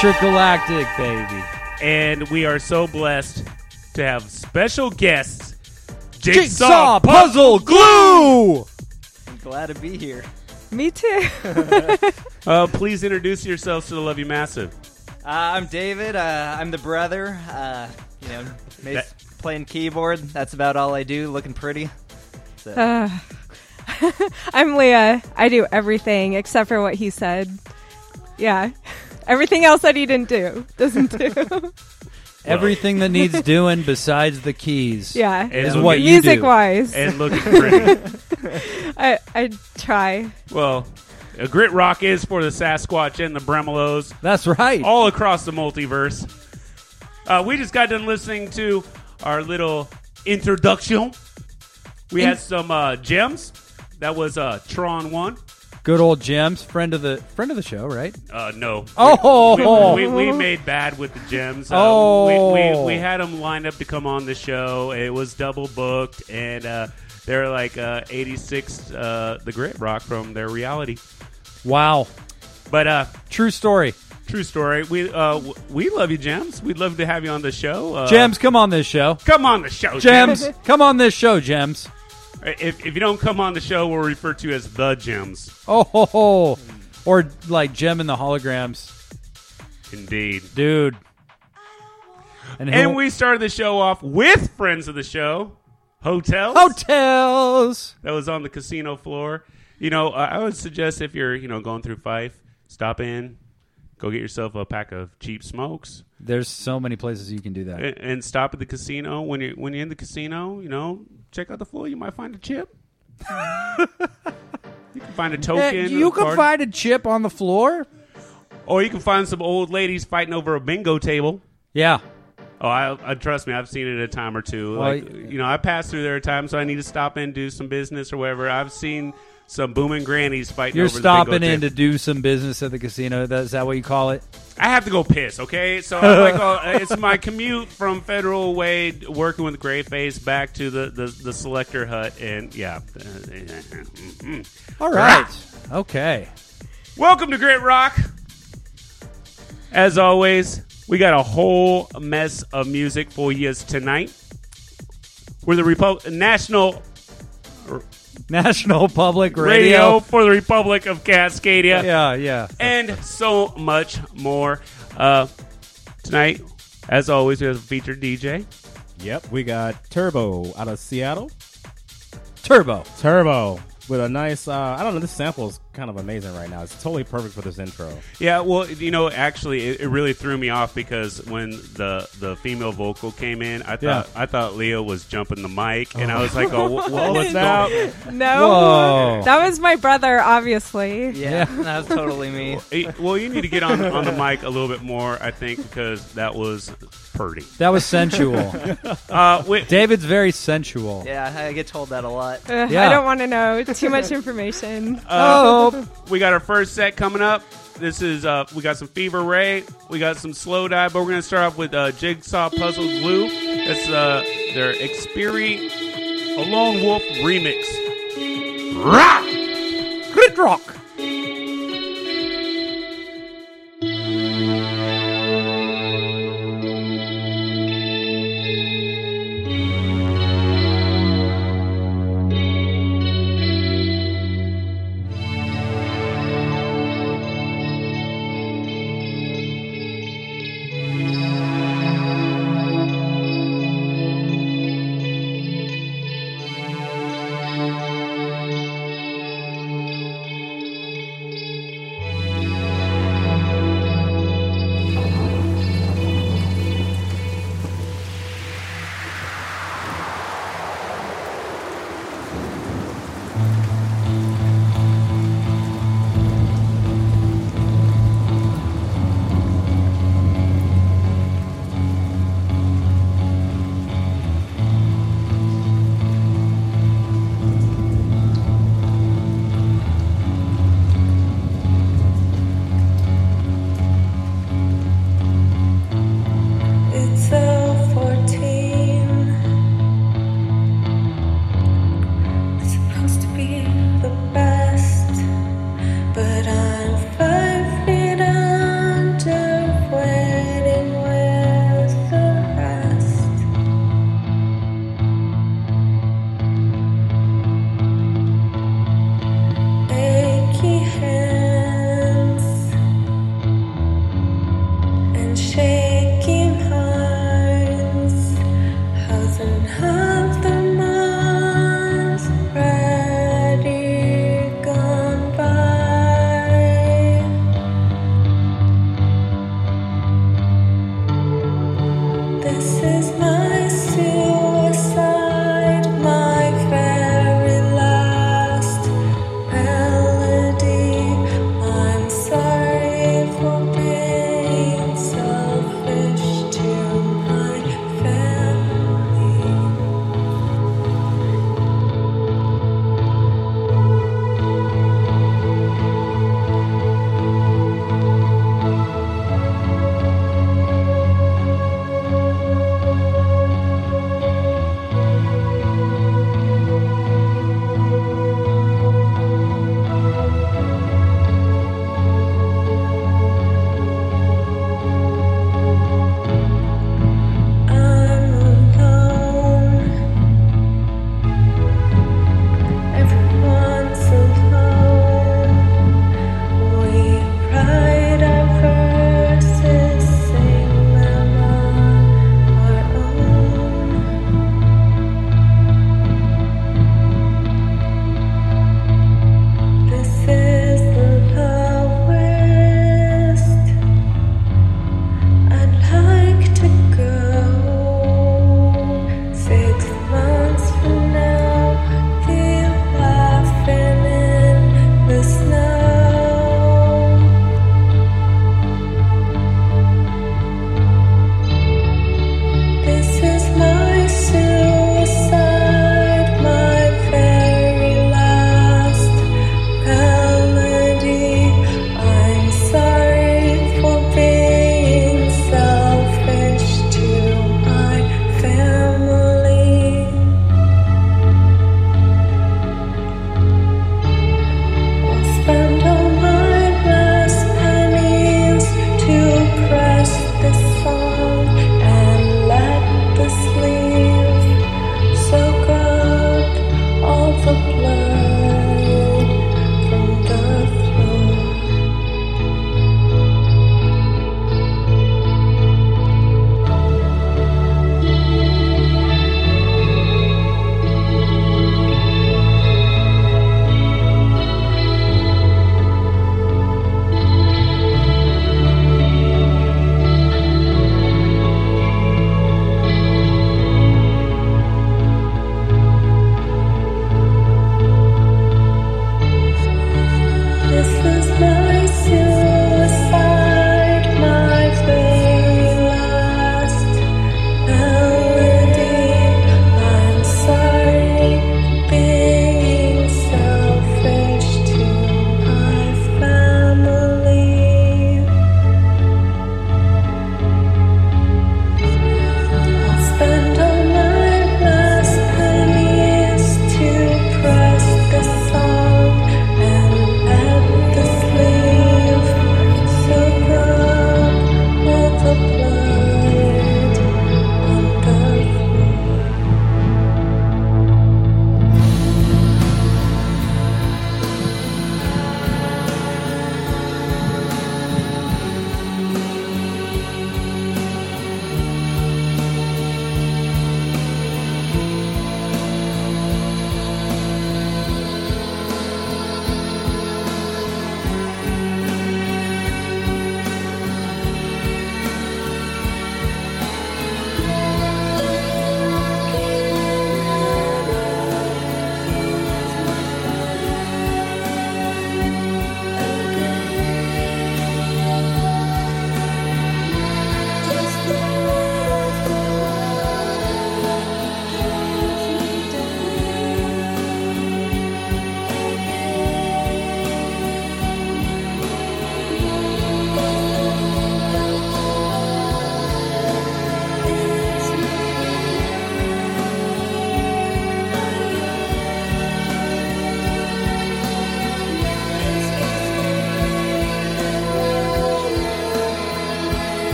Cat. Galactic, baby. And we are so blessed to have special guests Jigsaw Puzzle Glue! I'm glad to be here. Me too. Uh, please introduce yourselves to the Love You Massive. Uh, I'm David. Uh, I'm the brother. Uh, you know, ma- That- playing keyboard. That's about all I do. Looking pretty. So, Uh, I'm Leah. I do everything except for what he said. Yeah. Everything else that he didn't do doesn't do. Everything that needs doing besides the keys. yeah. Is looking- what you Music do. wise, And looking pretty. I I try. well, a grit rock is for the Sasquatch and the Bremelos That's right. all across the multiverse. Uh, we just got done listening to our little introduction. We had some uh, gems. That was uh, Tron One. Good old Gems, friend of the friend of the show, right? Uh, no. Oh! we, we, we made bad with the gems. Uh, Oh. we, we, we had them lined up to come on the show. It was double booked, and uh, they're like uh, 86, uh, the Grit Rock from their reality. Wow. But uh, True story. true story. We uh, w- we love you, Gems. We'd love to have you on the show. Uh, Gems, come on this show. come on the show, Gems, come on this show, Gems. If, if you don't come on the show, we'll refer to you as the Gems. Oh ho ho. Or like Jem and the holograms. Indeed. Dude. And, And we started the show off with friends of the show, Hotels. hotels. that was on the casino floor. You know, I I would suggest if you're, you know, going through Fife, stop in, go get yourself a pack of cheap smokes, There's so many places you can do that. and, and stop at the casino. When you when you're in the casino, you know, check out the floor. You might find a chip. you can find a token. You can card, find a chip on the floor. or you can find some old ladies fighting over a bingo table. Yeah. Oh, I, I trust me. I've seen it a time or two. Well, like, you know, I pass through there a time, so I need to stop in, do some business or whatever. I've seen some booming grannies fighting. You're stopping in to do some business at the casino. Is that what you call it? I have to go piss, okay? So I'm like, oh, it's my commute from Federal Way, working with Grayface, back to the, the, the selector hut, and yeah. Uh, mm-hmm. All right. Okay. Welcome to Grit Rock. As always, we got a whole mess of music for you tonight. We're the Repu- National National Public Radio. Radio. for the Republic of Cascadia. Yeah, yeah. and so much more. Uh, tonight, as always, we have a featured DJ. Yep, we got Turbo out of Seattle. Turbo. Turbo with a nice. Uh, I don't know. This sample is kind of amazing right now. It's totally perfect for this intro. Yeah, well, you know, actually, it, it really threw me off because when the the female vocal came in, I thought Yeah. I thought Leah was jumping the mic, and I was like, "Oh, wh- wh- what's out? going?" No. Whoa. That was my brother, obviously. yeah, that's totally me. Eh, Well, you need to get on on the mic a little bit more, I think, because that was pretty. That was sensual. Uh, we, David's very sensual. Yeah, I get told that a lot. Uh, Yeah. I don't want to know too much information. Uh, we got our first set coming up. This is uh, we got some Fever Ray, we got some Slowdive, but we're gonna start off with uh, Jigsaw Puzzle Glue. That's uh, their Expiry A Lone Wolf remix. Rock! Rock.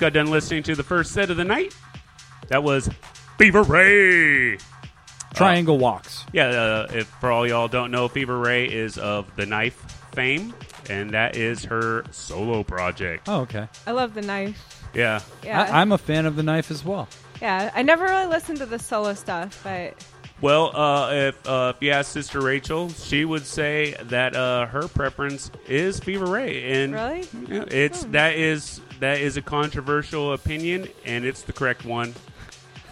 just got done listening to the first set of the night. That was Fever Ray. Triangle walks. Yeah, uh, if for all y'all don't know, Fever Ray is of the Knife fame, and that is her solo project. Oh, okay. I love the knife. Yeah, Yeah. I, I'm a fan of the knife as well. yeah. I never really listened to the solo stuff, but Well, uh, if uh, if you ask Sister Rachel, she would say that uh, her preference is Fever Ray, and Really? yeah, it's Hmm. that is that is a controversial opinion, and it's the correct one.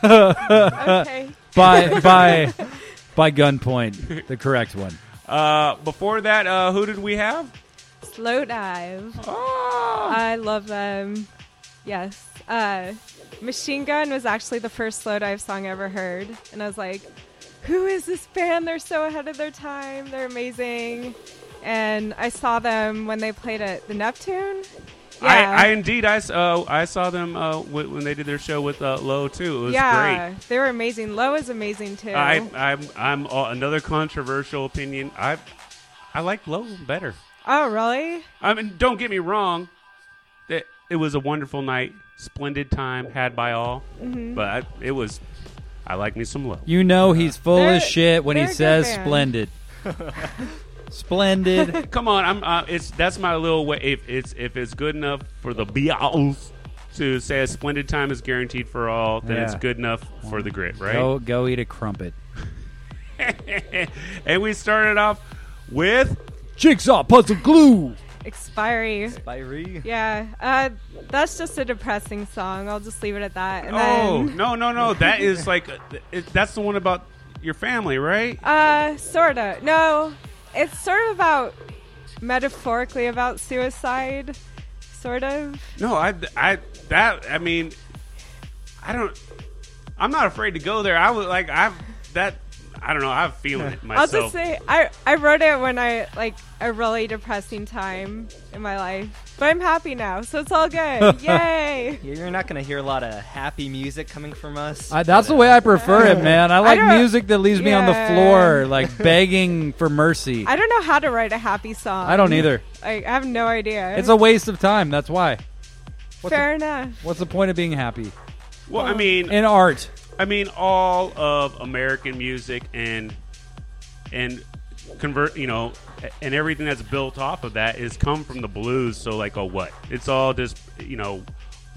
okay. By by by gunpoint, the correct one. Uh, before that, uh, who did we have? Slowdive. Oh, I love them. Yes. Uh, Machine Gun was actually the first Slowdive song I ever heard, and I was like, "Who is this band? They're so ahead of their time. They're amazing." And I saw them when they played at the Neptune. Yeah. I, I indeed I, uh, I saw them uh, w- when they did their show with uh, Low too. It was yeah, great. they were amazing. Low is amazing too. I, I'm I'm uh, another controversial opinion. I I like Low better. oh, really? I mean, don't get me wrong. It, it was a wonderful night, splendid time had by all. Mm-hmm. But I, it was, I like me some low. You know he's full They're- of shit when he they're a good says band. splendid. Splendid. Come on, I'm. Uh, it's that's my little way. If it's if it's good enough for the Beatles to say a splendid time is guaranteed for all, then it's Yeah. good enough for the grit, right? Go go eat a crumpet. and we started off with Jigsaw puzzle glue. Expiry. Spirey. Yeah, uh, that's just a depressing song. I'll just leave it at that. And oh then, no no no that is like it, that's the one about your family, right? Uh, sorta. No, it's sort of about metaphorically about suicide, sort of. No, I, I, that, I mean, I don't, I'm not afraid to go there. I would like, I've, that, I don't know, I'm feeling it myself. I'll just say I I wrote it when I like a really depressing time in my life, but I'm happy now, so it's all good. Yay! You're not gonna hear a lot of happy music coming from us. I, that's the way I prefer it, man. I like don't- music that leaves me on the floor, like begging for mercy. I don't know how to write a happy song. I don't either. I, I have no idea. It's a waste of time. That's why. What's fair enough. What's the point of being happy well, I mean, in art? I mean, all of American music and, and convert, you know, and everything that's built off of that is come from the blues. So like, oh, what? It's all just, you know,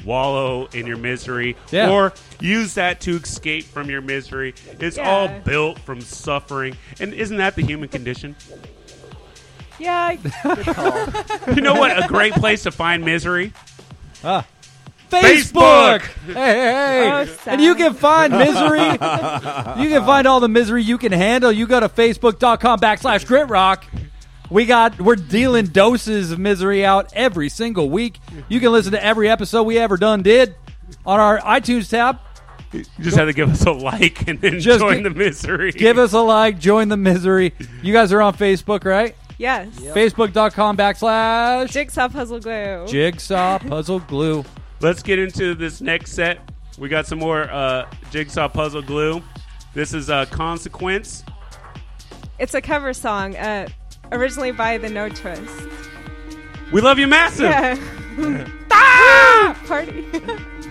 wallow in your misery Yeah. or use that to escape from your misery. It's Yeah. all built from suffering. And isn't that the human condition? Yeah, I- You know what? A great place to find misery. Ah. Facebook! Hey, hey, hey. Oh, and you can find misery. you can find all the misery you can handle. You go to facebook.com backslash grit rock. We got we're dealing doses of misery out every single week. You can listen to every episode we ever done did on our iTunes tab. You just have to give us a like and then Just join gi- the misery. Give us a like, join the misery. You guys are on Facebook, right? yes. Facebook.com backslash Jigsaw puzzle glue. jigsaw puzzle glue. Let's get into this next set. We got some more uh, jigsaw puzzle glue. This is uh, Consequence. It's a cover song, uh, originally by the Notwist. We love you massive. Yeah. ah! Party.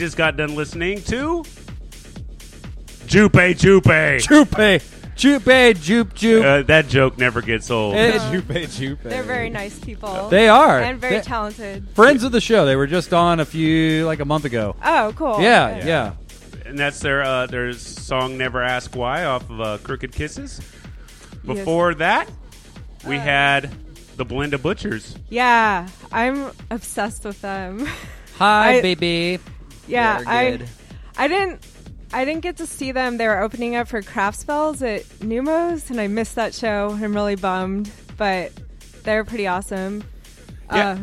just got done listening to Jupe Jupe. Jupe. Jupe, Jupe, Jupe. Uh, that joke never gets old. Eh, no. Jupe, Jupe. They're very nice people. They are. And very they, talented. Friends of the show. They were just on a few, like a month ago. Oh, cool. Yeah, yeah. yeah. And that's their uh, their song Never Ask Why off of uh, Crooked Kisses. Before that, we Uh. had the Bilinda Butchers. Yeah, I'm obsessed with them. Hi, I- baby. Yeah, I, I didn't. I didn't get to see them. They were opening up for Craft Spells at Neumos, and I missed that show. I'm really bummed, but they're pretty awesome. Yeah. Uh,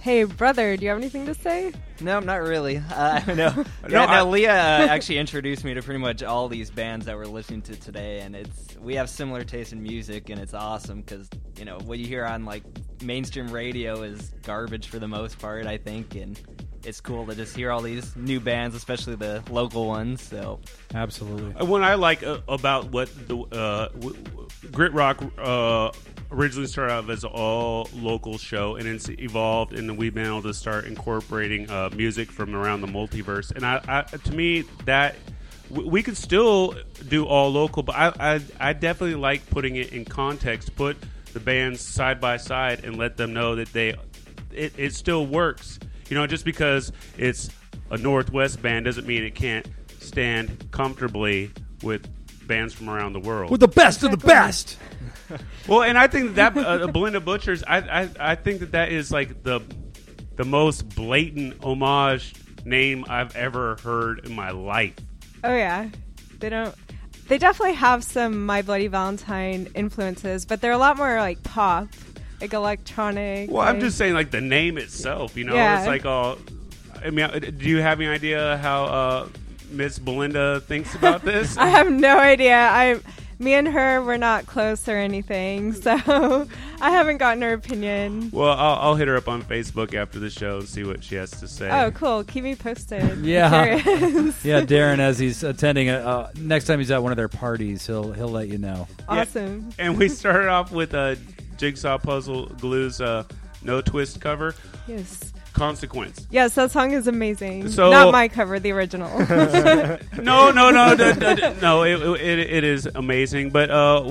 hey, brother, do you have anything to say? No, not really. Uh, no, no, yeah, no I, Leah uh, actually introduced me to pretty much all these bands that we're listening to today, and it's we have similar taste in music, and it's awesome because you know what you hear on like mainstream radio is garbage for the most part, I think, and it's cool to just hear all these new bands, especially the local ones. So Absolutely. What I like uh, about what the uh, w- w- Grit Rock uh, originally started out as an all local show, and it's evolved, and we've been able to start incorporating uh, music from around the multiverse. And I, I to me, that we could still do all local, but I, I, I definitely like putting it in context. Put the bands side by side and let them know that they it, it still works. You know, just because it's a Northwest band doesn't mean it can't stand comfortably with bands from around the world. With the best of the best. well, and I think that uh, Bilinda Butchers, I, I I think that that is like the the most blatant homage name I've ever heard in my life. Oh yeah, they don't. They definitely have some My Bloody Valentine influences, but they're a lot more like pop, like electronic. Well, I'm just saying, like the name itself. You know, Yeah. it's like all. I mean, uh, do you have any idea how uh, Miss Bilinda thinks about this? I have no idea. I, me and her, we're not close or anything, so I haven't gotten her opinion. well, I'll, I'll hit her up on Facebook after the show and see what she has to say. Oh, cool. Keep me posted. Yeah. Yeah, Darren, as he's attending, a, uh, next time he's at one of their parties, he'll he'll let you know. awesome. And we started off with a Jigsaw Puzzle Glue's uh, Notwist cover, Yes. Consequence. Yes, that song is amazing. So- Not my cover, the original. No, no, no, no, no, no, no it, it, it is amazing. But uh,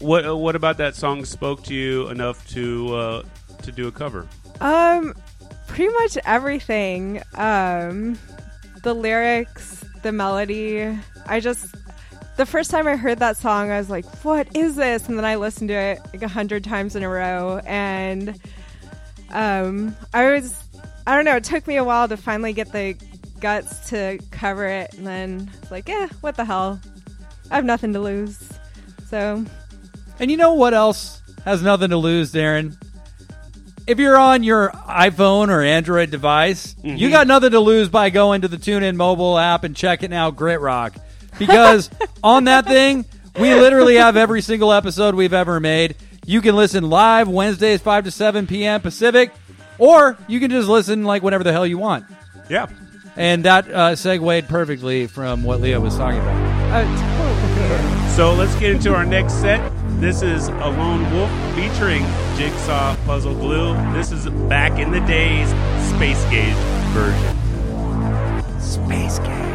what what about that song spoke to you enough to uh, to do a cover? Um, pretty much everything. Um, the lyrics, the melody. I just the first time I heard that song, I was like, "What is this?" And then I listened to it like a hundred times in a row, and um, I was, I don't know. It took me a while to finally get the guts to cover it, and then I was like, "Eh, what the hell? I have nothing to lose." So And you know what else has nothing to lose, Darren? If you're on your iPhone or Android device, you got nothing to lose by going to the TuneIn mobile app and checking out Grit Rock. Because on that thing, we literally have every single episode we've ever made. You can listen live Wednesdays, 5 to 7 p.m. Pacific, or you can just listen like whenever the hell you want. Yeah. And that uh, segued perfectly from what Leah was talking about. oh. So let's get into our next set. This is A Lone Wolf featuring Jigsaw Puzzle Glue. This is back in the days Space Gauge version. Space Game.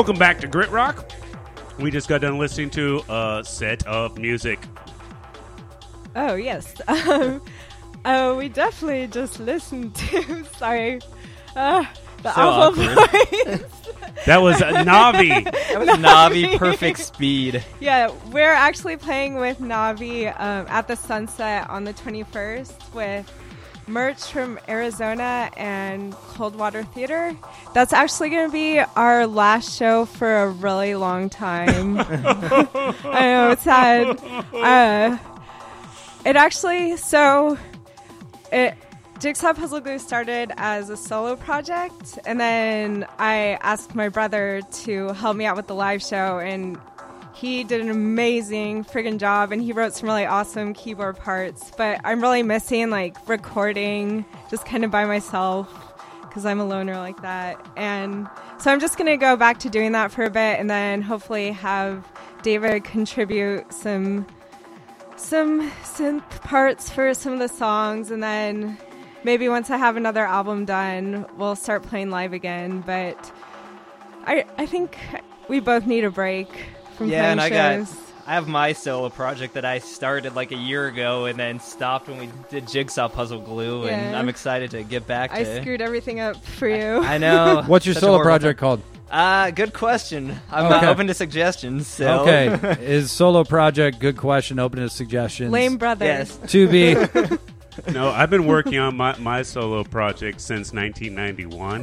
Welcome back to Grit Rock. We just got done listening to a set of music. Oh yes. Um, oh, we definitely just listened to. Sorry, uh, the So awful awkward. voice. That was uh, Navi. That was Navi perfect speed. yeah, we're actually playing with Navi um, at the Sunset on the 21st with merch from Arizona and Coldwater Theater. That's actually going to be our last show for a really long time. I know it's sad. Uh, it actually so it Jigsaw Puzzle Glue started as a solo project, and then I asked my brother to help me out with the live show, and he did an amazing friggin' job, and he wrote some really awesome keyboard parts. But I'm really missing like recording just kind of by myself because I'm a loner like that, and so I'm just gonna go back to doing that for a bit, and then hopefully have David contribute some some synth parts for some of the songs and then maybe once I have another album done, we'll start playing live again. But I I think we both need a break from Yeah, and I got. I have my solo project that I started like a year ago and then stopped when we did Jigsaw Puzzle Glue, and I'm excited to get back to. I screwed everything up for you. I know. What's your Such solo horrible project called? Uh, good question. I'm Okay. uh, open to suggestions. So. Okay, is solo project? Good question. Open to suggestions. Lame brother. yes. to be. No, I've been working on my, my solo project since 1991.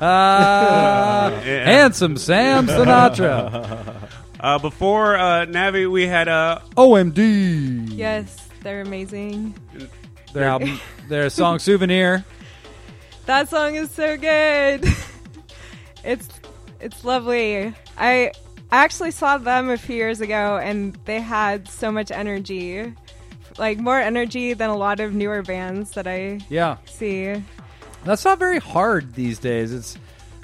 Ah, Yeah. handsome Sam Sinatra. Uh, before uh, Navi, we had uh, OMD. Yes, they're amazing. Their album, their song "Souvenir." That song is so good. it's it's lovely. I I actually saw them a few years ago and they had so much energy. Like more energy than a lot of newer bands that I Yeah, see. that's not very hard these days. It's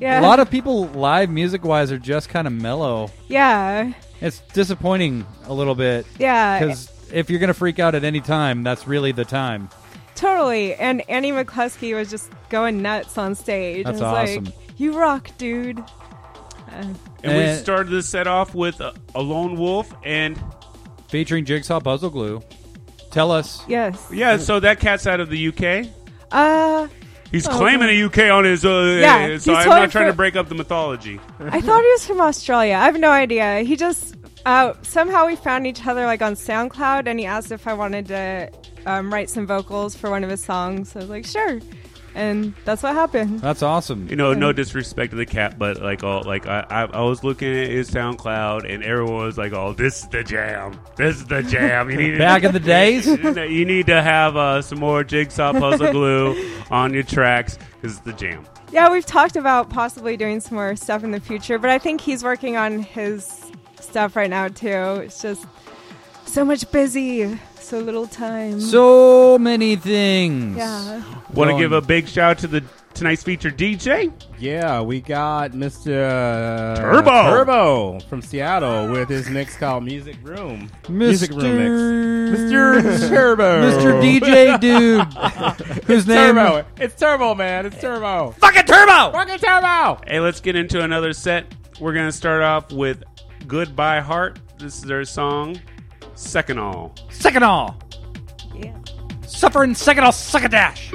Yeah. a lot of people live music wise are just kind of mellow. Yeah. It's disappointing a little bit Yeah. because if you're gonna freak out at any time, that's really the time. Totally. And Andy McCluskey was just going nuts on stage. That's I was awesome. Like, you rock, dude. Uh, and we Uh, started the set off with uh, a lone wolf, and Featuring Jigsaw Puzzle Glue. Tell us. yes. yeah, so that cat's out of the UK. Uh, He's Oh, claiming the UK on his. Uh, Yeah, so he's I'm not trying to break up the mythology. I thought he was from Australia. I have no idea. He just uh, somehow we found each other like on SoundCloud, and he asked if I wanted to um, write some vocals for one of his songs. So I was like, sure, and that's what happened. That's awesome. You know, no disrespect to the cat, but like, all like I, I, I was looking at his SoundCloud, and everyone was like, "Oh, this is the jam. This is the jam. You need Back in the days, you need to have uh, some more jigsaw puzzle glue on your tracks because it's the jam." Yeah, we've talked about possibly doing some more stuff in the future, but I think he's working on his stuff right now too. It's just so much busy, so little time. so many things. yeah. Want to give a big shout out to the tonight's featured DJ. Yeah, we got Mr. Uh, Turbo. Turbo from Seattle with his mix called Music Room. Music Room mix. Mr. Mr. Turbo. Mr. DJ Dude, whose name Turbo. It's Turbo, man. It's Turbo. fucking Turbo. Fucking Turbo. Hey, let's get into another set. We're gonna start off with "Goodbye Heart." This is their song, Second All. Second all, Yeah. suffering second all, suck a dash.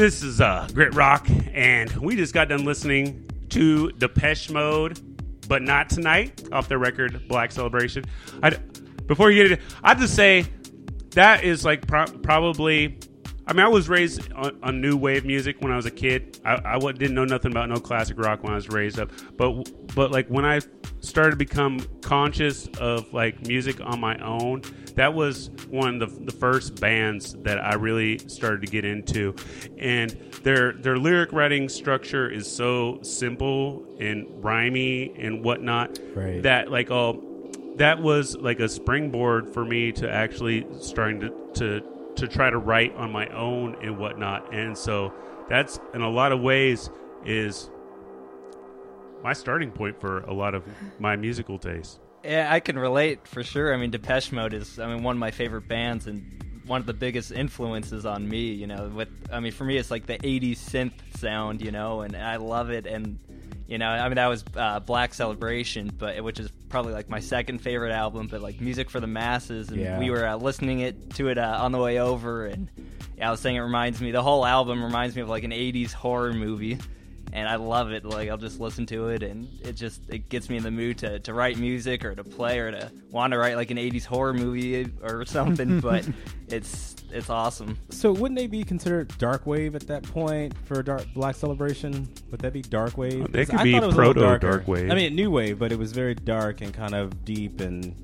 This is uh, Grit Rock, and we just got done listening to Depeche Mode, but not tonight, off their record Black Celebration. I, before you get it, I just say that is like pro- probably. I mean, I was raised on, on new wave music when I was a kid. I, I didn't know nothing about no classic rock when I was raised up, but but like when I started to become conscious of like music on my own, that was one of the, the first bands that I really started to get into, and their their lyric writing structure is so simple and rhymey and whatnot Right. that like oh that was like a springboard for me to actually starting to to to try to write on my own and whatnot, and so that's in a lot of ways is my starting point for a lot of my musical taste. Yeah, I can relate for sure. I mean, Depeche Mode is, I mean, one of my favorite bands and one of the biggest influences on me. You know, with, I mean, for me, it's like the '80s synth sound, you know, and I love it. And you know, I mean, that was uh, Black Celebration, but which is probably like my second favorite album. But like music for the masses, and Yeah. we were uh, listening it to it uh, on the way over, and yeah, I was saying it reminds me. The whole album reminds me of like an '80s horror movie and I love it. Like I'll just listen to it, and it just it gets me in the mood to, to write music or to play or to want to write like an '80s horror movie or something. but it's it's awesome. So wouldn't they be considered dark wave at that point for a dark black celebration? Would that be dark wave? Oh, they 'Cause could I be thought it was a little proto dark wave. I mean, new wave, but it was very dark and kind of deep and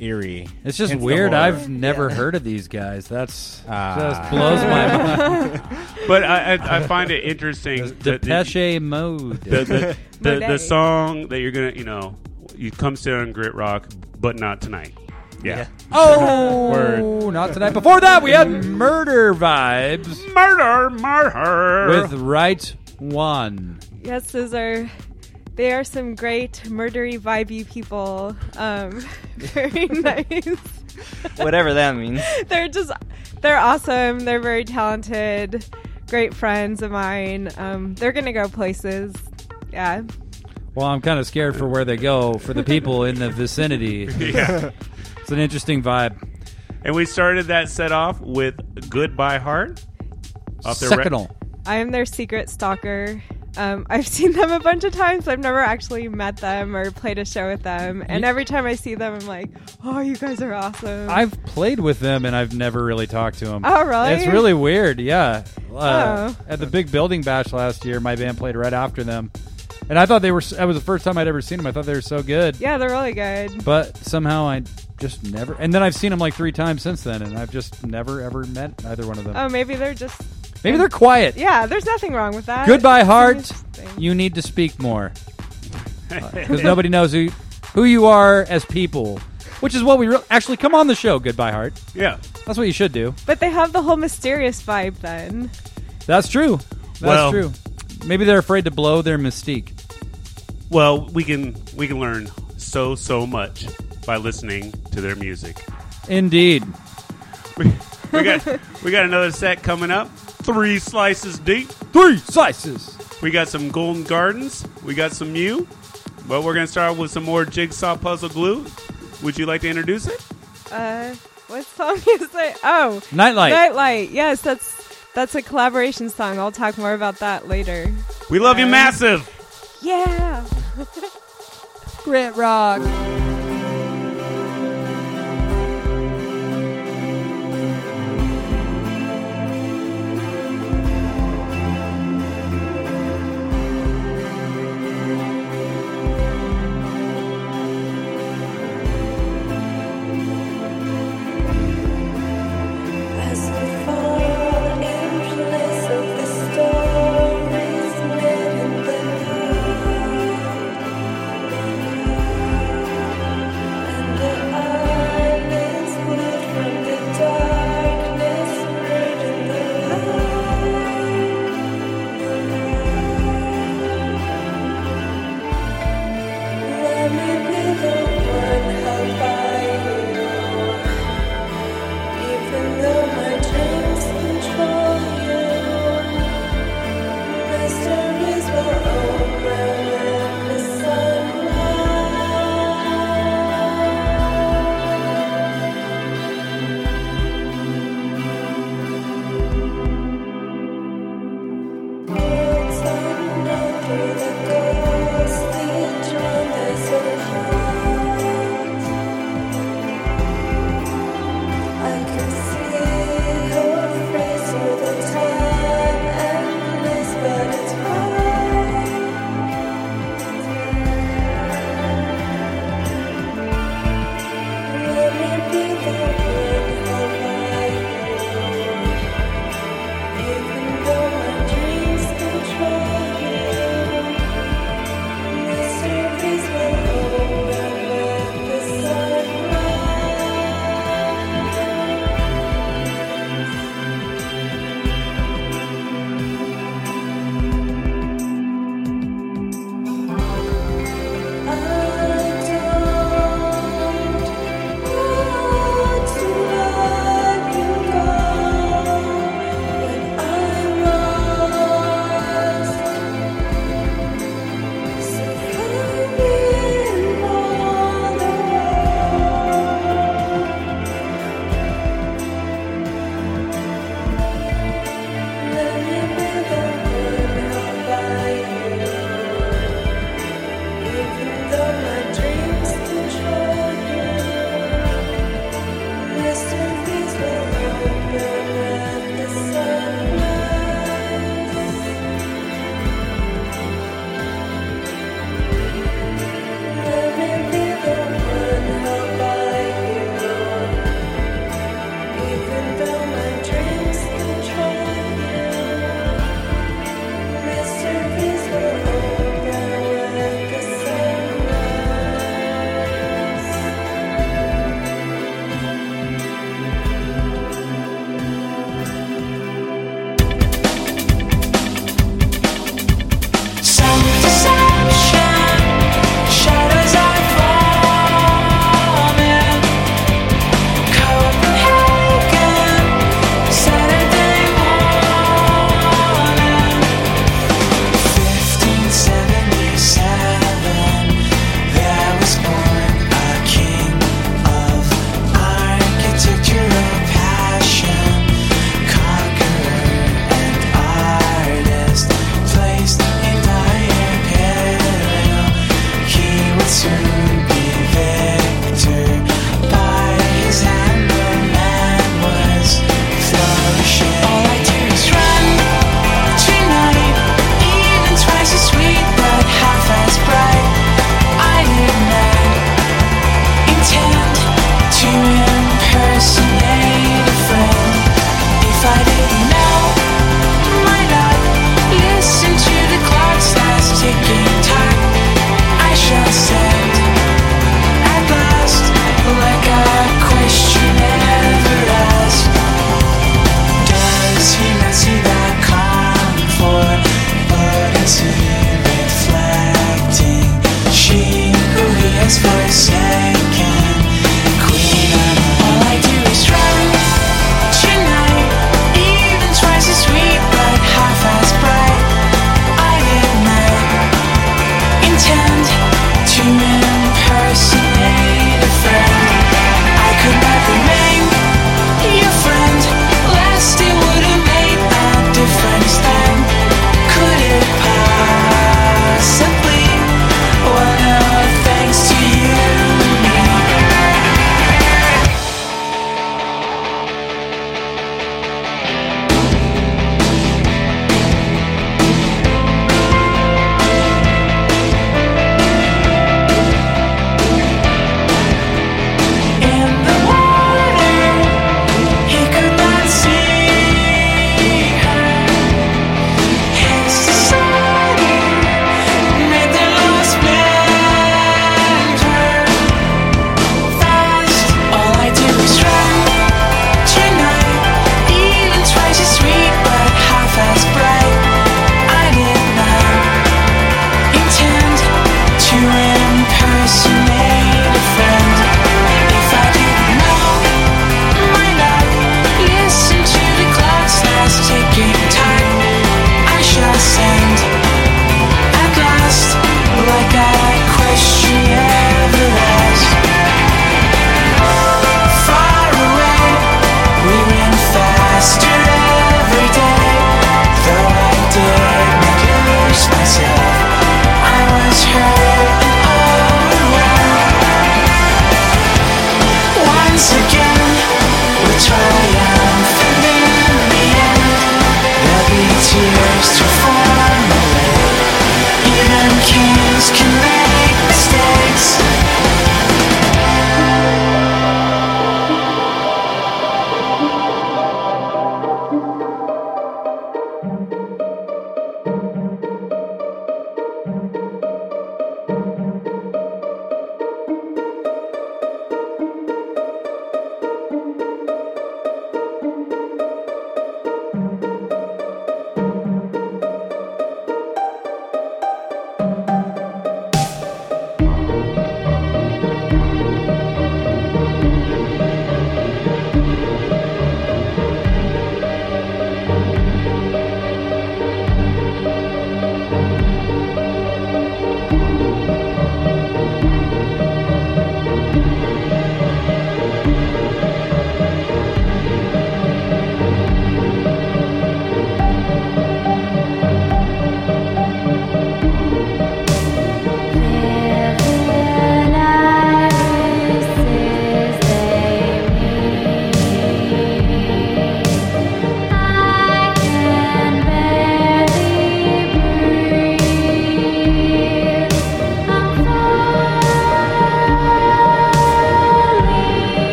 eerie. It's just Hence weird. I've never heard of these guys. That's Ah. just blows my mind. But I, I, I find it interesting. that the- Depeche Mode. the, the, the, the song that you're gonna, you know, you come sit on Grit Rock, but not tonight. Yeah. oh, not tonight. Before that, we had Murder Vibes Murder, murder. with Right One. Yes, those are. They are some great murdery, vibey people. Um, very nice. Whatever that means. they're just. They're awesome. They're very talented. Great friends of mine. Um, they're gonna go places. Yeah. Well, I'm kind of scared for where they go for the people in the vicinity. yeah. It's an interesting vibe. And we started that set off with Goodbye Heart. Off their re- Secondal. I am their secret stalker. Um, I've seen them a bunch of times. I've never actually met them or played a show with them. And every time I see them, I'm like, "Oh, you guys are awesome!" I've played with them and I've never really talked to them. Oh, really? It's really weird. Yeah. Uh, Oh. At the big building bash last year, my band played right after them, and I thought they were. That was the first time I'd ever seen them. I thought they were so good, yeah, they're really good. but somehow I just never. And then I've seen them like three times since then, and I've just never ever met either one of them. Oh, maybe they're just. Maybe they're quiet. Yeah, there's nothing wrong with that. Goodbye, heart. You need to speak more because nobody knows who who you are as people, which is what we re- actually come on the show. Goodbye, heart. Yeah. That's what you should do. But they have the whole mysterious vibe then. That's true. That's Well- true. Maybe they're afraid to blow their mystique. Well, we can we can learn so so much by listening to their music. Indeed. We, we got we got another set coming up. Three slices deep. Three slices. We got some Golden Gardens. We got some Mew. But we're gonna start with some more Jigsaw Puzzle Glue. Would you like to introduce it? Uh, what song is it? Oh, Nightlight. Nightlight. Yes, that's that's a collaboration song. I'll talk more about that later. We love you, Uh, massive. Yeah. Grit rock.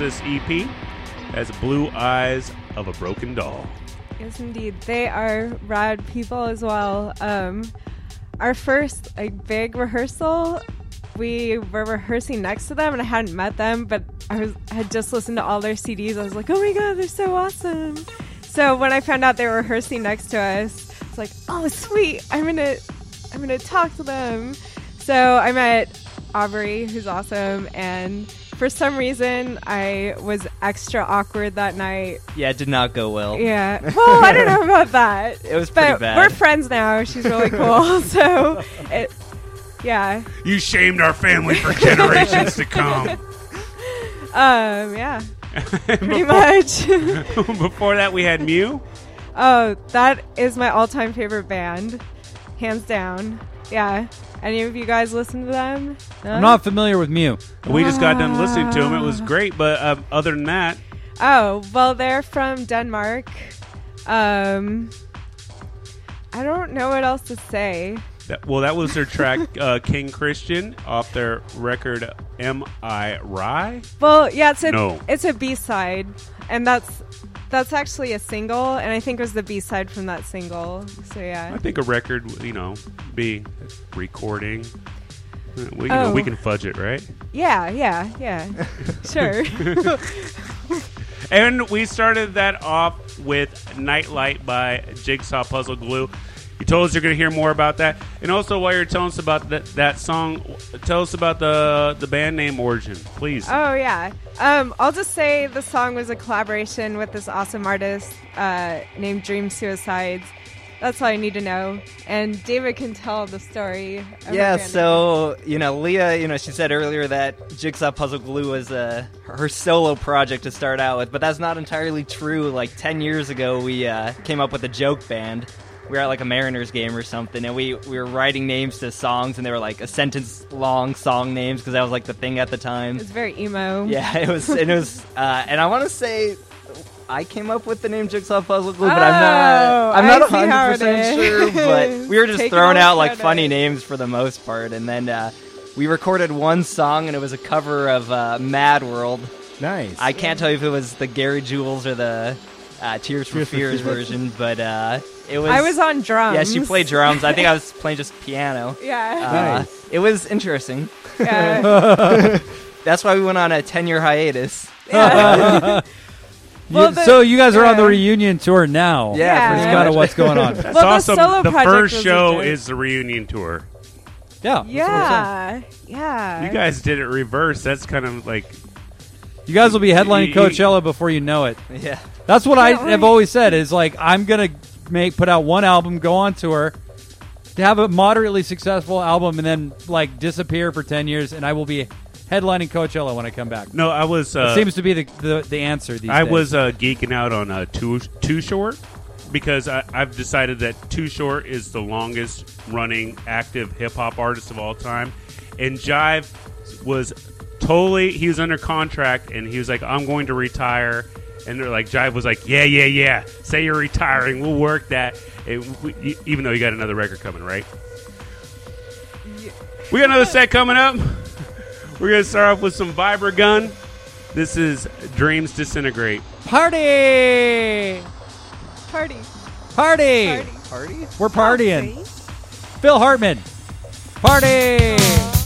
Narcissist EP. That's Blue Eyes of a Broken Doll. Yes, indeed. They are rad people as well. Um, our first like big rehearsal, we were rehearsing next to them, and I hadn't met them, but I was had just listened to all their CDs. I was like, oh my god, they're so awesome. So when I found out they were rehearsing next to us, it's like, oh sweet, I'm gonna, I'm gonna talk to them. So I met Aubrey, who's awesome, and for some reason I was extra awkward that night Yeah, it did not go well. yeah. Well, I don't know about that. It was pretty but bad. we're friends now. She's really cool. so, it, yeah. You shamed our family for generations to come. Um, yeah. Pretty much. Before that, we had Mew. oh, that is my all-time favorite band, hands down. Yeah. Any of you guys listen to them? No? I'm not familiar with Mew. We just got done listening to them. It was great, but um, other than that, Oh, well, they're from Denmark. Um, I don't know what else to say. that well, that was their track uh, "King Christian" off their record "Am I Wry." Well, yeah, it's a No. it's a B side, and that's that's actually a single, and I think it was the B side from that single. So yeah. I think a record, you know, be recording. We, you know, Oh. we can fudge it, right? yeah, yeah, yeah, sure. And we started that off with Nightlight by Jigsaw Puzzle Glue. You told us you're going to hear more about that. And also, while you're telling us about that, that song, tell us about the the band name origin, please. oh yeah. Um, I'll just say the song was a collaboration with this awesome artist uh, named Dream Suicides. That's all I need to know. And David can tell the story. Yeah, so you know, Leah, you know, she said earlier that Jigsaw Puzzle Glue was uh, her solo project to start out with, but that's not entirely true. Like ten years ago, we uh, came up with a joke band. We were at like a Mariners game or something, and we we were writing names to songs, and they were like a sentence long song names because that was like the thing at the time. It's very emo. Yeah, it was. It was, uh, and I want to say. I came up with the name Jigsaw Puzzle Glue, but I'm Oh, not. I'm not see how hundred it percent is. sure. But we were just Taking throwing out like credit. funny names for the most part, and then uh, we recorded one song, and it was a cover of uh, Mad World. Nice. I can't tell you if it was the Gary Jules or the uh, Tears for Tears for Fears Fears. version, but uh, it was. I was on drums. Yes, she played drums. I think I was playing just piano. Yeah. Uh, It was interesting. yeah. That's why we went on a ten-year hiatus. yeah. You- Well, the- so you guys are on the reunion tour now. Yeah, Yeah. That's pretty kind of what's going on. That's Well, the awesome. solo the first show joke. is the reunion tour. Yeah. that's what I'm saying. Yeah. Yeah. You guys did it reverse. That's kind of like You guys will be headlining Coachella before you know it. Yeah. That's what I have always said is like I'm gonna make put out one album, go on tour, to have a moderately successful album, and then like disappear for ten years, and I will be headlining Coachella when I come back. no. I was. Uh, it seems to be the the, the answer these I days. was uh, geeking out on uh, Too Too Short because I, I've decided that Too Short is the longest running active hip hop artist of all time, and Jive was totally he was under contract and he was like, I'm going to retire. And they're like, Jive was like, yeah, yeah, yeah. Say you're retiring. We'll work that. And we, even though you got another record coming, right? We got another set coming up. We're going to start off with some Vibragun. This is Dreams Disintegrate. party, Party. party, Party. Party? We're partying. See? Phil Hartman, party. Just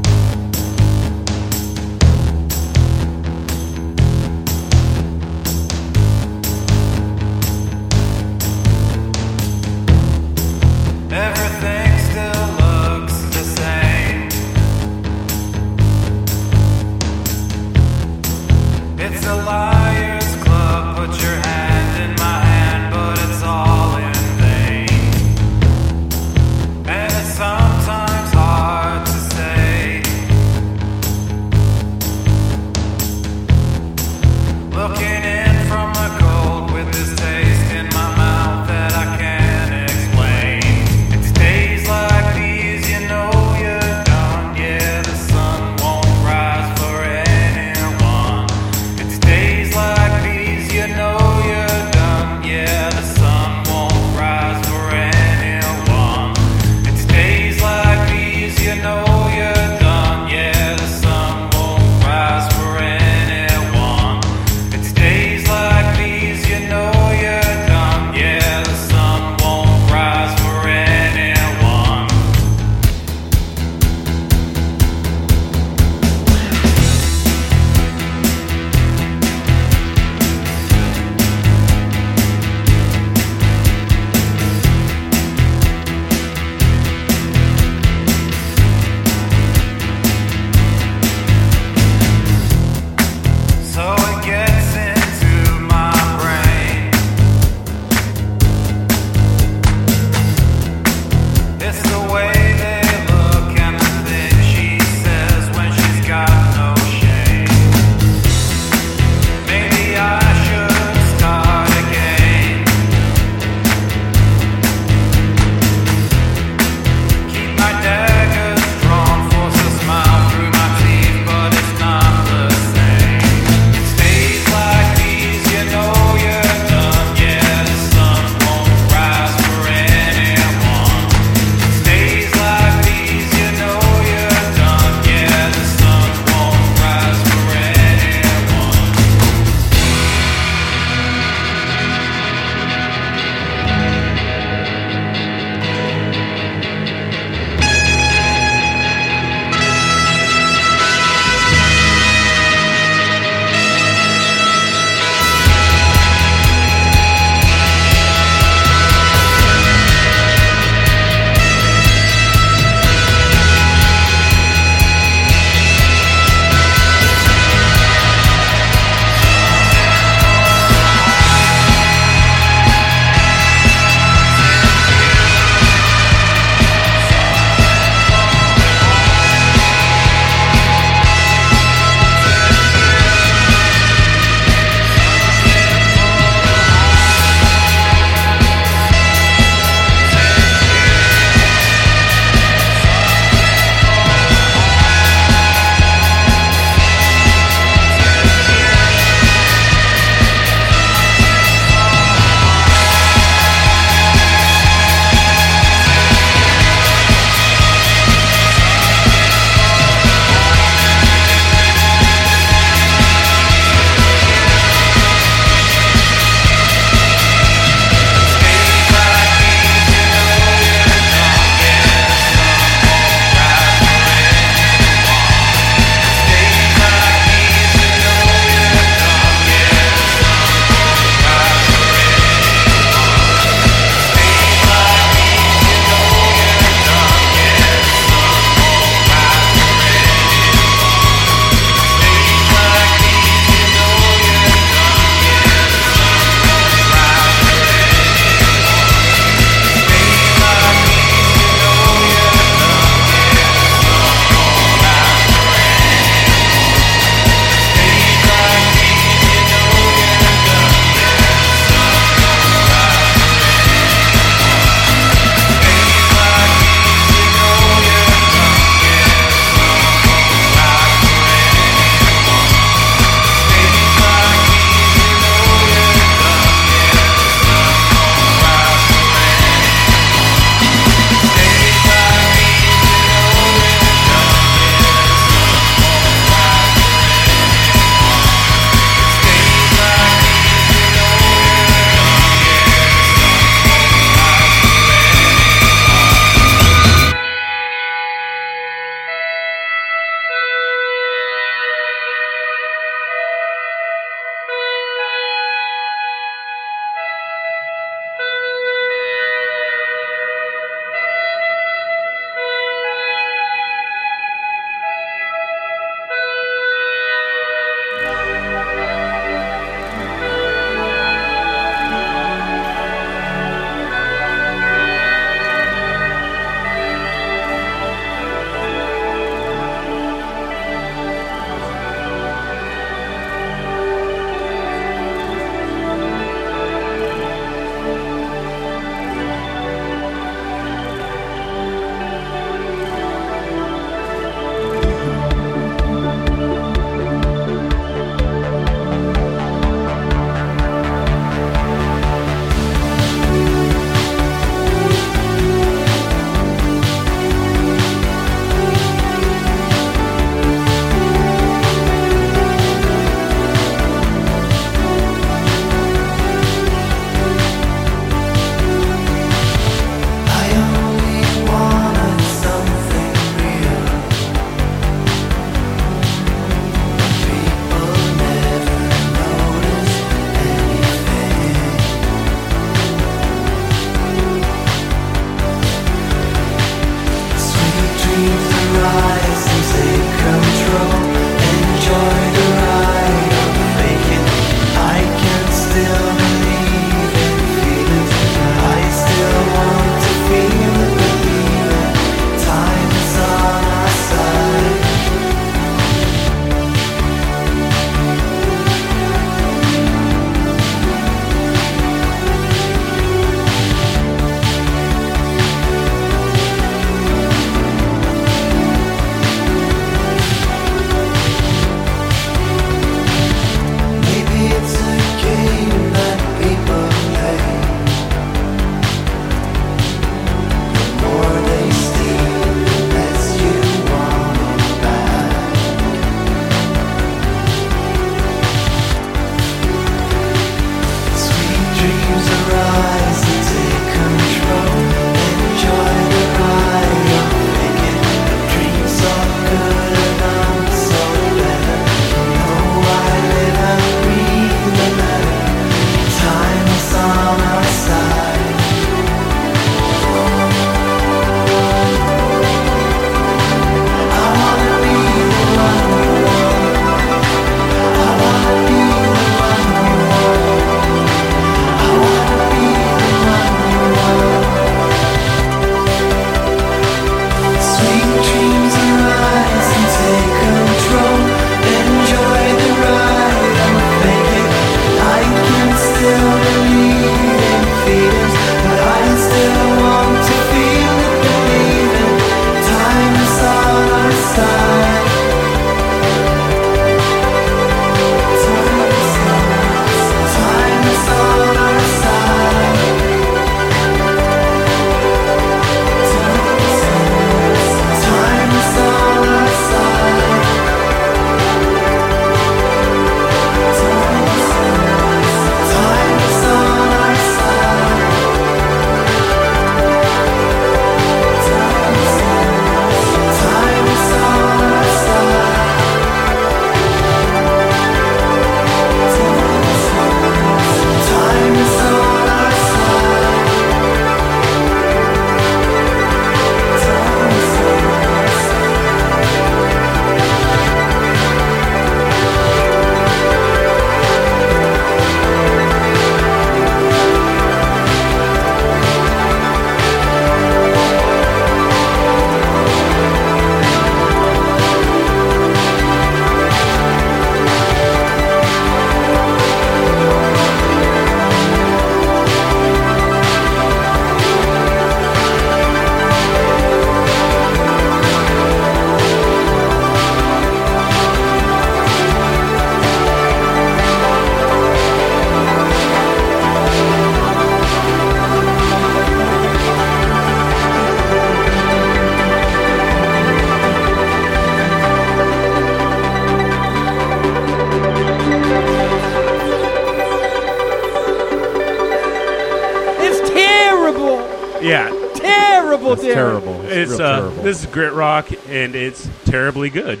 this is grit rock, and it's terribly good.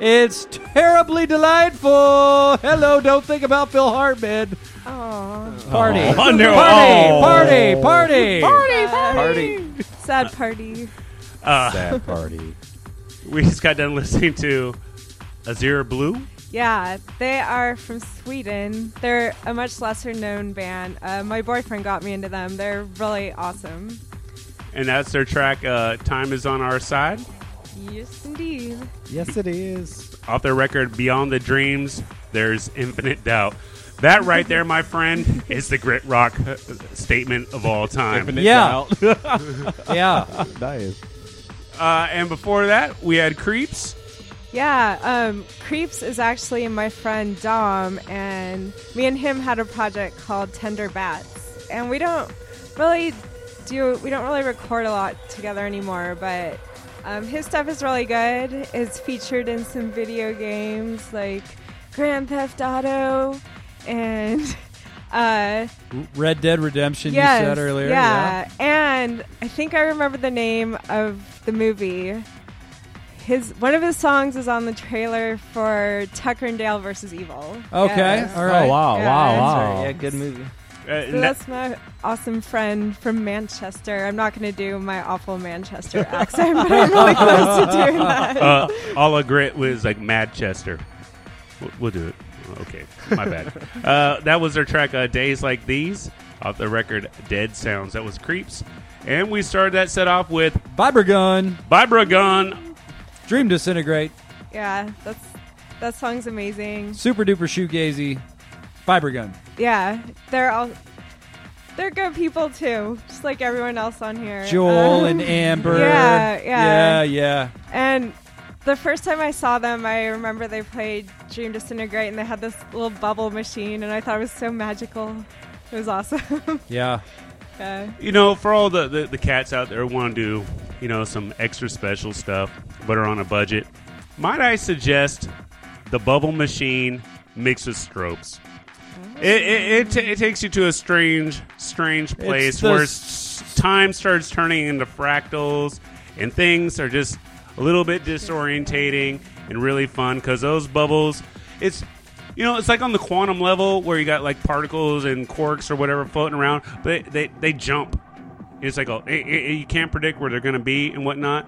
It's terribly delightful. Hello, don't think about Phil Hartman. Oh, Party. Oh, no. Party, Oh. party, party. Party. sad party. Uh, Sad party. we just got done listening to Azure Blue. Yeah, they are from Sweden. They're a much lesser known band. Uh, my boyfriend got me into them. They're really awesome. And that's their track, uh, Time is on Our Side. Yes, indeed. Yes, it is. Off their record, Beyond the Dreams, there's Infinite Doubt. That right there, my friend, is the grit rock uh, statement of all time. Infinite Yeah. Yeah. nice. Uh, and before that, we had Creeps. Yeah, um, Creeps is actually my friend Dom, and me and him had a project called Tender Bats. And we don't really do, we don't really record a lot together anymore, but um, his stuff is really good. It's featured in some video games like Grand Theft Auto and. Uh, Red Dead Redemption, yes, you said earlier. Yeah. and I think I remember the name of the movie. His one of his songs is on the trailer for Tucker and Dale versus Evil. Okay, Yes. all right. Oh, wow. Yeah, wow. that's Wow. Yeah, good movie. Uh, So that's my awesome friend from Manchester. I'm not going to do my awful Manchester accent, but I'm really close to doing that. uh, all a grit was like Madchester. We'll, we'll do it. Okay, my bad. uh, that was their track, uh, Days Like These, off the record Dead Sounds. That was Creeps. And we started that set off with Vibra Vibragun. Dream Disintegrate, yeah, that's that song's amazing. super duper shoegazy, Vibragun. Yeah, they're all they're good people too, just like everyone else on here. Joel Um, and Amber. Yeah, yeah. Yeah, yeah. And the first time I saw them, I remember they played Dream Disintegrate and they had this little bubble machine, and I thought it was so magical. It was awesome. Yeah. yeah. You know, for all the, the, the cats out there who want to do, you know, some extra special stuff, but are on a budget, might I suggest the bubble machine mixed with strobes? It, it, it, ta- it takes you to a strange, strange place the where s- s- time starts turning into fractals and things are just a little bit disorientating and really fun because those bubbles, it's you know, it's like on the quantum level where you got like particles and quarks or whatever floating around, but they they, they jump. It's like oh, eh, eh, you can't predict where they're going to be and whatnot.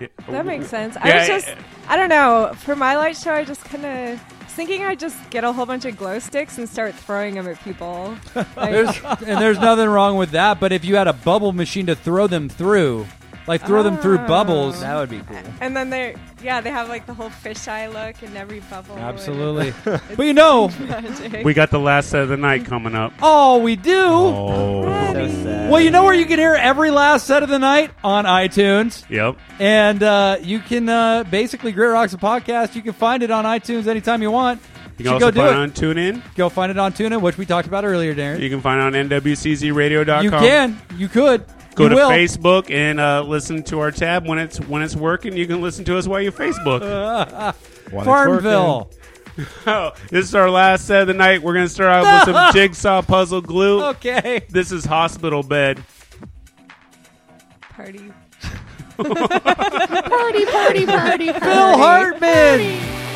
Yeah. That makes sense. I Yeah, was just, I don't know. For my light show, I just kind of thinking I'd just get a whole bunch of glow sticks and start throwing them at people. Like, There's, and there's nothing wrong with that, but if you had a bubble machine to throw them through, like throw them through Ah. bubbles, That would be cool. and then they're, yeah, they have like the whole fisheye look in every bubble. absolutely. but you know, magic. we got the last set of the night coming up. oh, we do. Oh. So sad. Well, you know where you can hear every last set of the night on iTunes, Yep. and uh, you can uh, basically Grit Rocks a podcast. You can find it on iTunes anytime you want. You Should can go also do find it. it on TuneIn. Go find it on TuneIn, which we talked about earlier, Darren. You can find it on nwczradio.com. You can, you could, Go you to will. Facebook and uh, listen to our tab when it's when it's working. You can listen to us while you Facebook. One that's Farmville. oh, this is our last set of the night. We're gonna start out with some jigsaw puzzle glue. Okay. This is hospital bed. party. Party, party, party, Phil Hartman. Party,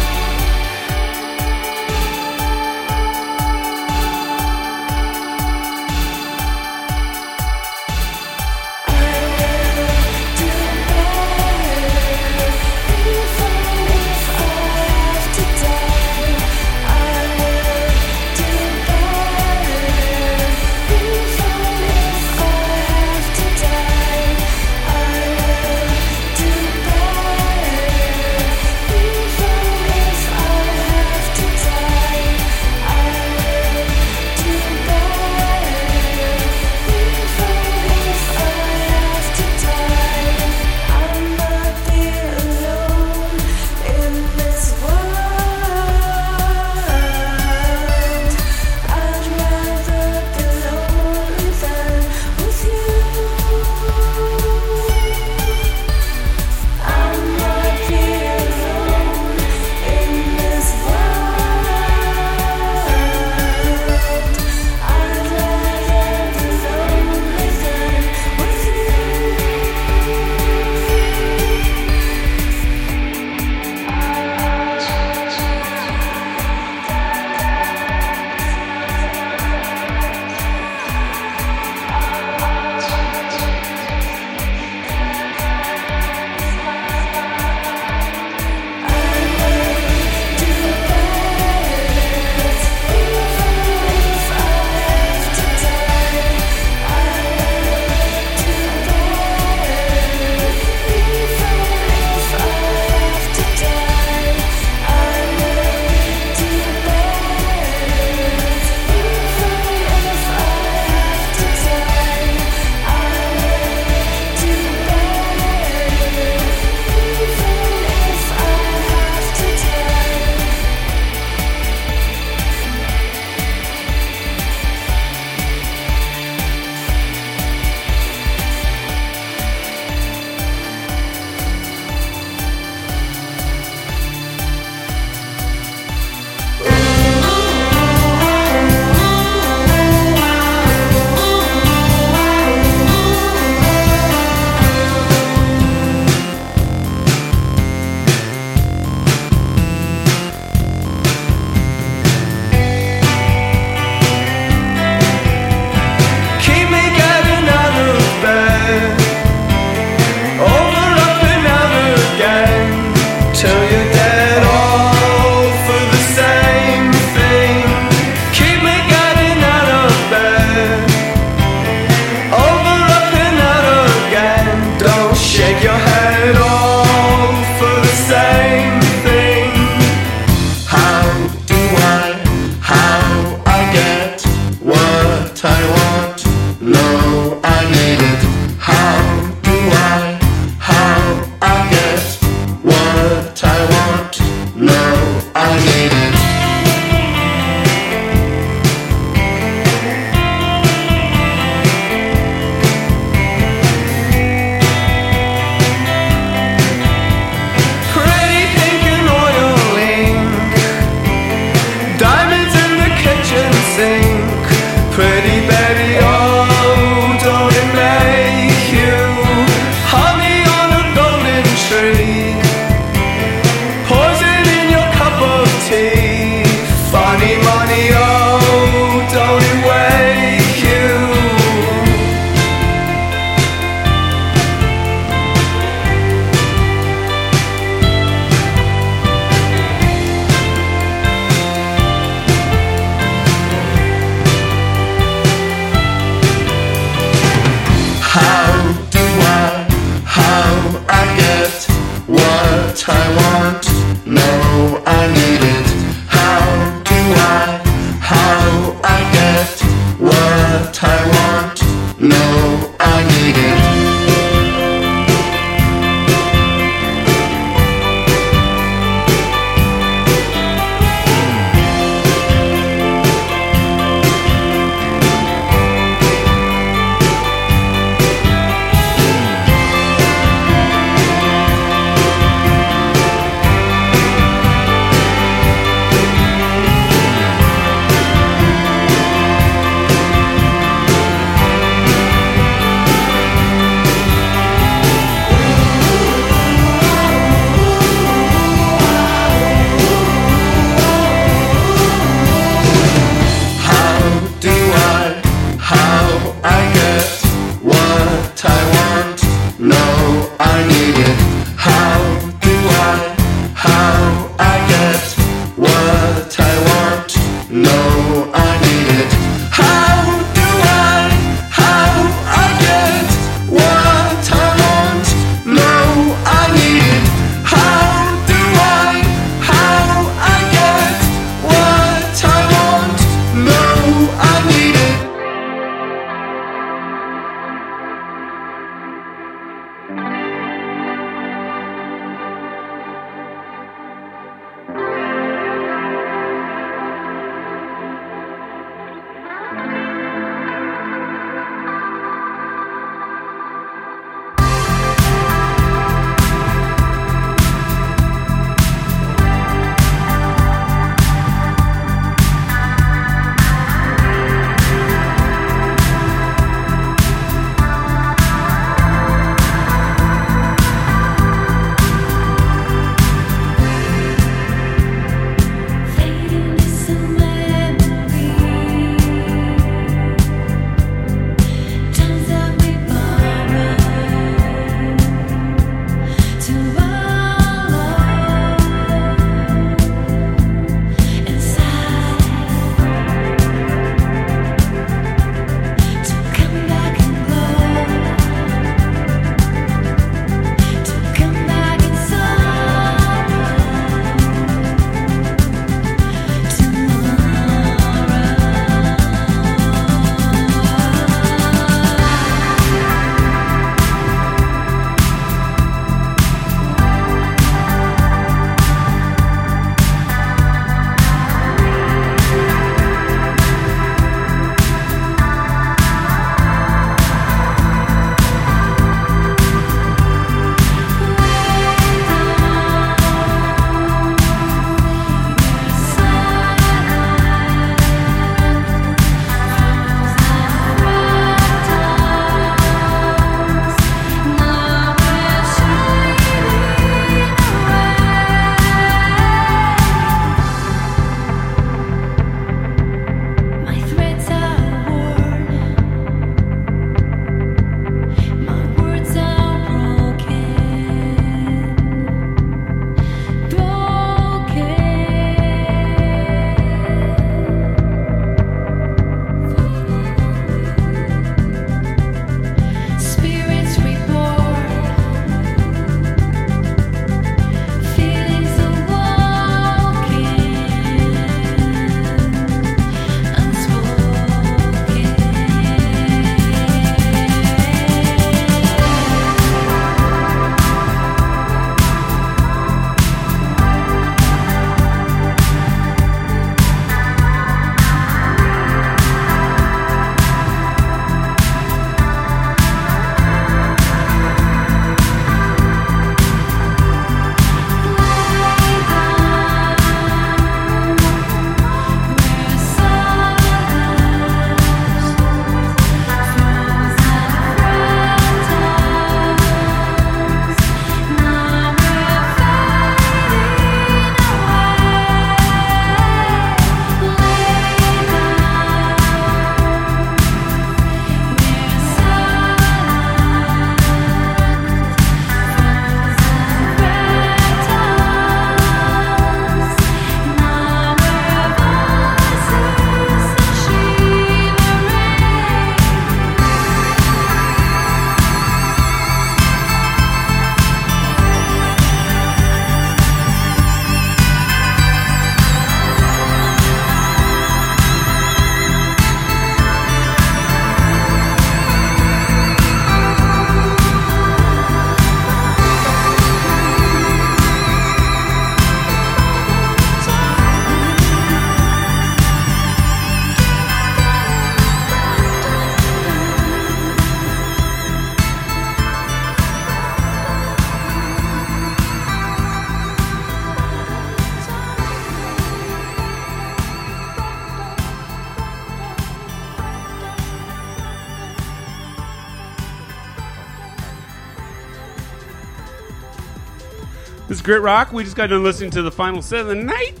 Grit Rock. We just got done listening to the final set of the night.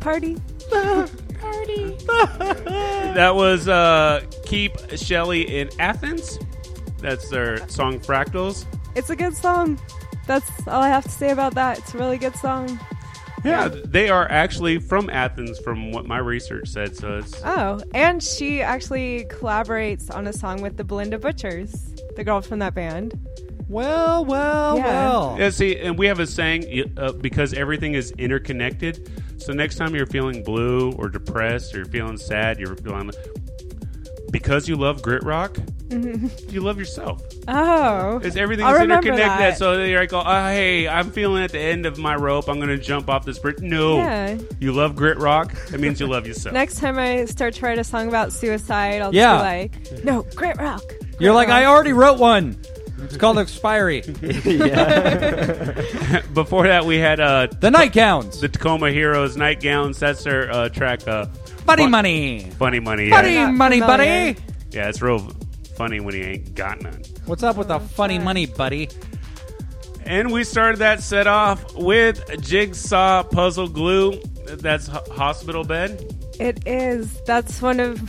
Party. Party. That was uh, Keep Shelly in Athens. That's their song Fractals. It's a good song. That's all I have to say about that. It's a really good song. Yeah, they are actually from Athens, from what my research said. So it's Oh, and she actually collaborates on a song with the Bilinda Butchers, the girl from that band. Well, well, Yeah. well. Yeah, see, and we have a saying uh, because everything is interconnected. So next time you're feeling blue or depressed or you're feeling sad, you're feeling because you love grit rock, you love yourself. Oh, It's everything I'll is interconnected. that. So you're like, oh, hey, I'm feeling at the end of my rope. I'm going to jump off this bridge. No, Yeah. you love grit rock. That means you love yourself. Next time I start to write a song about suicide, I'll Yeah. be like, no, grit rock. Grit You're like. I already wrote one. It's called Expiry. Before that, we had uh, The Night Gowns. the Tacoma Heroes nightgowns. That's their uh, track. Uh, Buddy Fun- Money. Funny money. Buddy Yeah. Not Money, buddy. yeah, it's real funny when he ain't got none. What's up with the funny money, buddy? And we started that set off with Jigsaw Puzzle Glue. That's H- Hospital Bed. It is. That's one of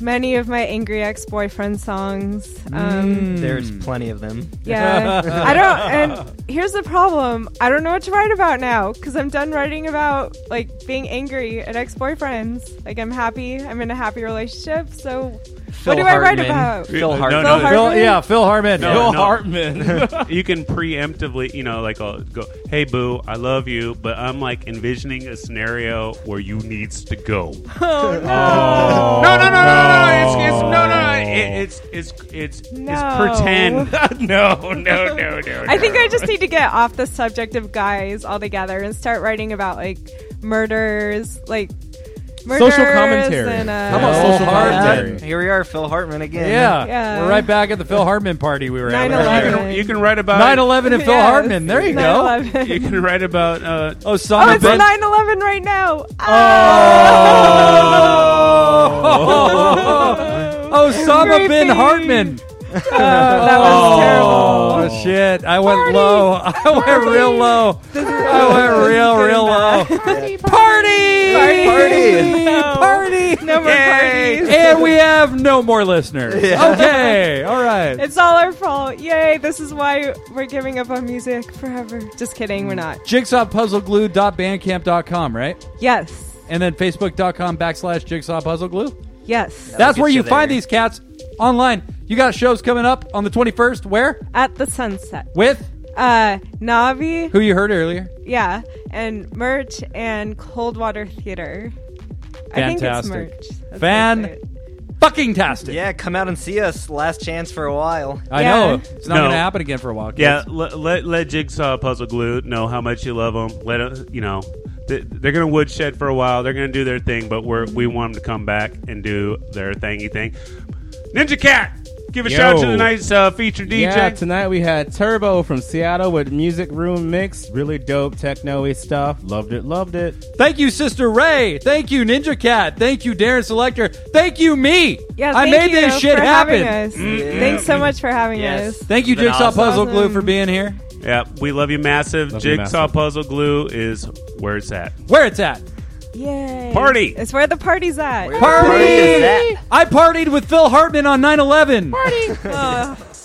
many of my angry ex-boyfriend songs. Um, There's plenty of them. Yeah, I don't. And here's the problem: I don't know what to write about now because I'm done writing about like being angry at ex-boyfriends. Like I'm happy. I'm in a happy relationship. So Phil what do I write about? Phil Hartman. no, Phil no. Hartman? Phil, yeah, Phil Hartman. No, Phil no. Hartman. you can preemptively, you know, like uh, go, "Hey, boo, I love you," but I'm like envisioning a scenario where you needs to go. Oh no! No, no, no, no, no, no! It's, it's no, no, no! It, it's it's it's No. it's pretend. no, no, no, no. I think. I just need to get off the subject of guys altogether and start writing about like murders, like murders Social commentary. And, uh, How about Phil social Hartman. commentary? Here we are, Phil Hartman again. Yeah. Yeah. We're right back at the Phil Hartman party we were at. 9/11. you can, you can write about 9 11 and Phil Yes, Hartman. There you go. 9/11. You can write about uh, Oh, Oh, Osama it's bin 9/11 right now. Oh, Osama bin Hartman. Oh, that was oh, terrible. Oh shit! I went low. I went real low. I went real, real low. Party! Party! Party! No. Party! No more parties. And we have no more listeners. Okay, all right. It's all our fault. Yay, this is why we're giving up on music forever. Just kidding, we're not. JigsawPuzzleGlue.bandcamp.com, right? Yes. And then Facebook.com backslash Jigsaw Puzzle Glue. Yes. That's where you you find these cats online. You got shows coming up on the 21st. Where? At the sunset. With Uh Navi, who you heard earlier. yeah, and merch and Coldwater Theater. I think it's Fantastic. merch. That's Fan- what I say. Fucking tastic. Yeah, come out and see us. Last chance for a while. I Yeah. know. It's not No. going to happen again for a while. Kids. yeah. Let, let let Jigsaw Puzzle Glue know how much you love them. Let it, you know. th- They're gonna woodshed for a while. They're gonna do their thing, but we're we want them to come back and do their thingy thing. Ninja Cat, give a Yo. shout out to tonight's uh, featured DJ. Yeah, tonight we had Turbo from Seattle with Music Room Mix. Really dope techno-y stuff. Loved it, loved it. Thank you, Sister Ray. Thank you, Ninja Cat. Thank you, Darren Selector. Thank you, me. Yeah, I thank made you this shit for happen. having us. Thanks so much for having Yes. us. Thank you, Jigsaw awesome. Puzzle Glue, for being here. Yeah, we love you massive. Love you Jigsaw massive. Puzzle Glue is where it's at. Where it's at. Yay. Party. It's where the party's at. Party! party? I partied with Phil Hartman on 9 11. Oh.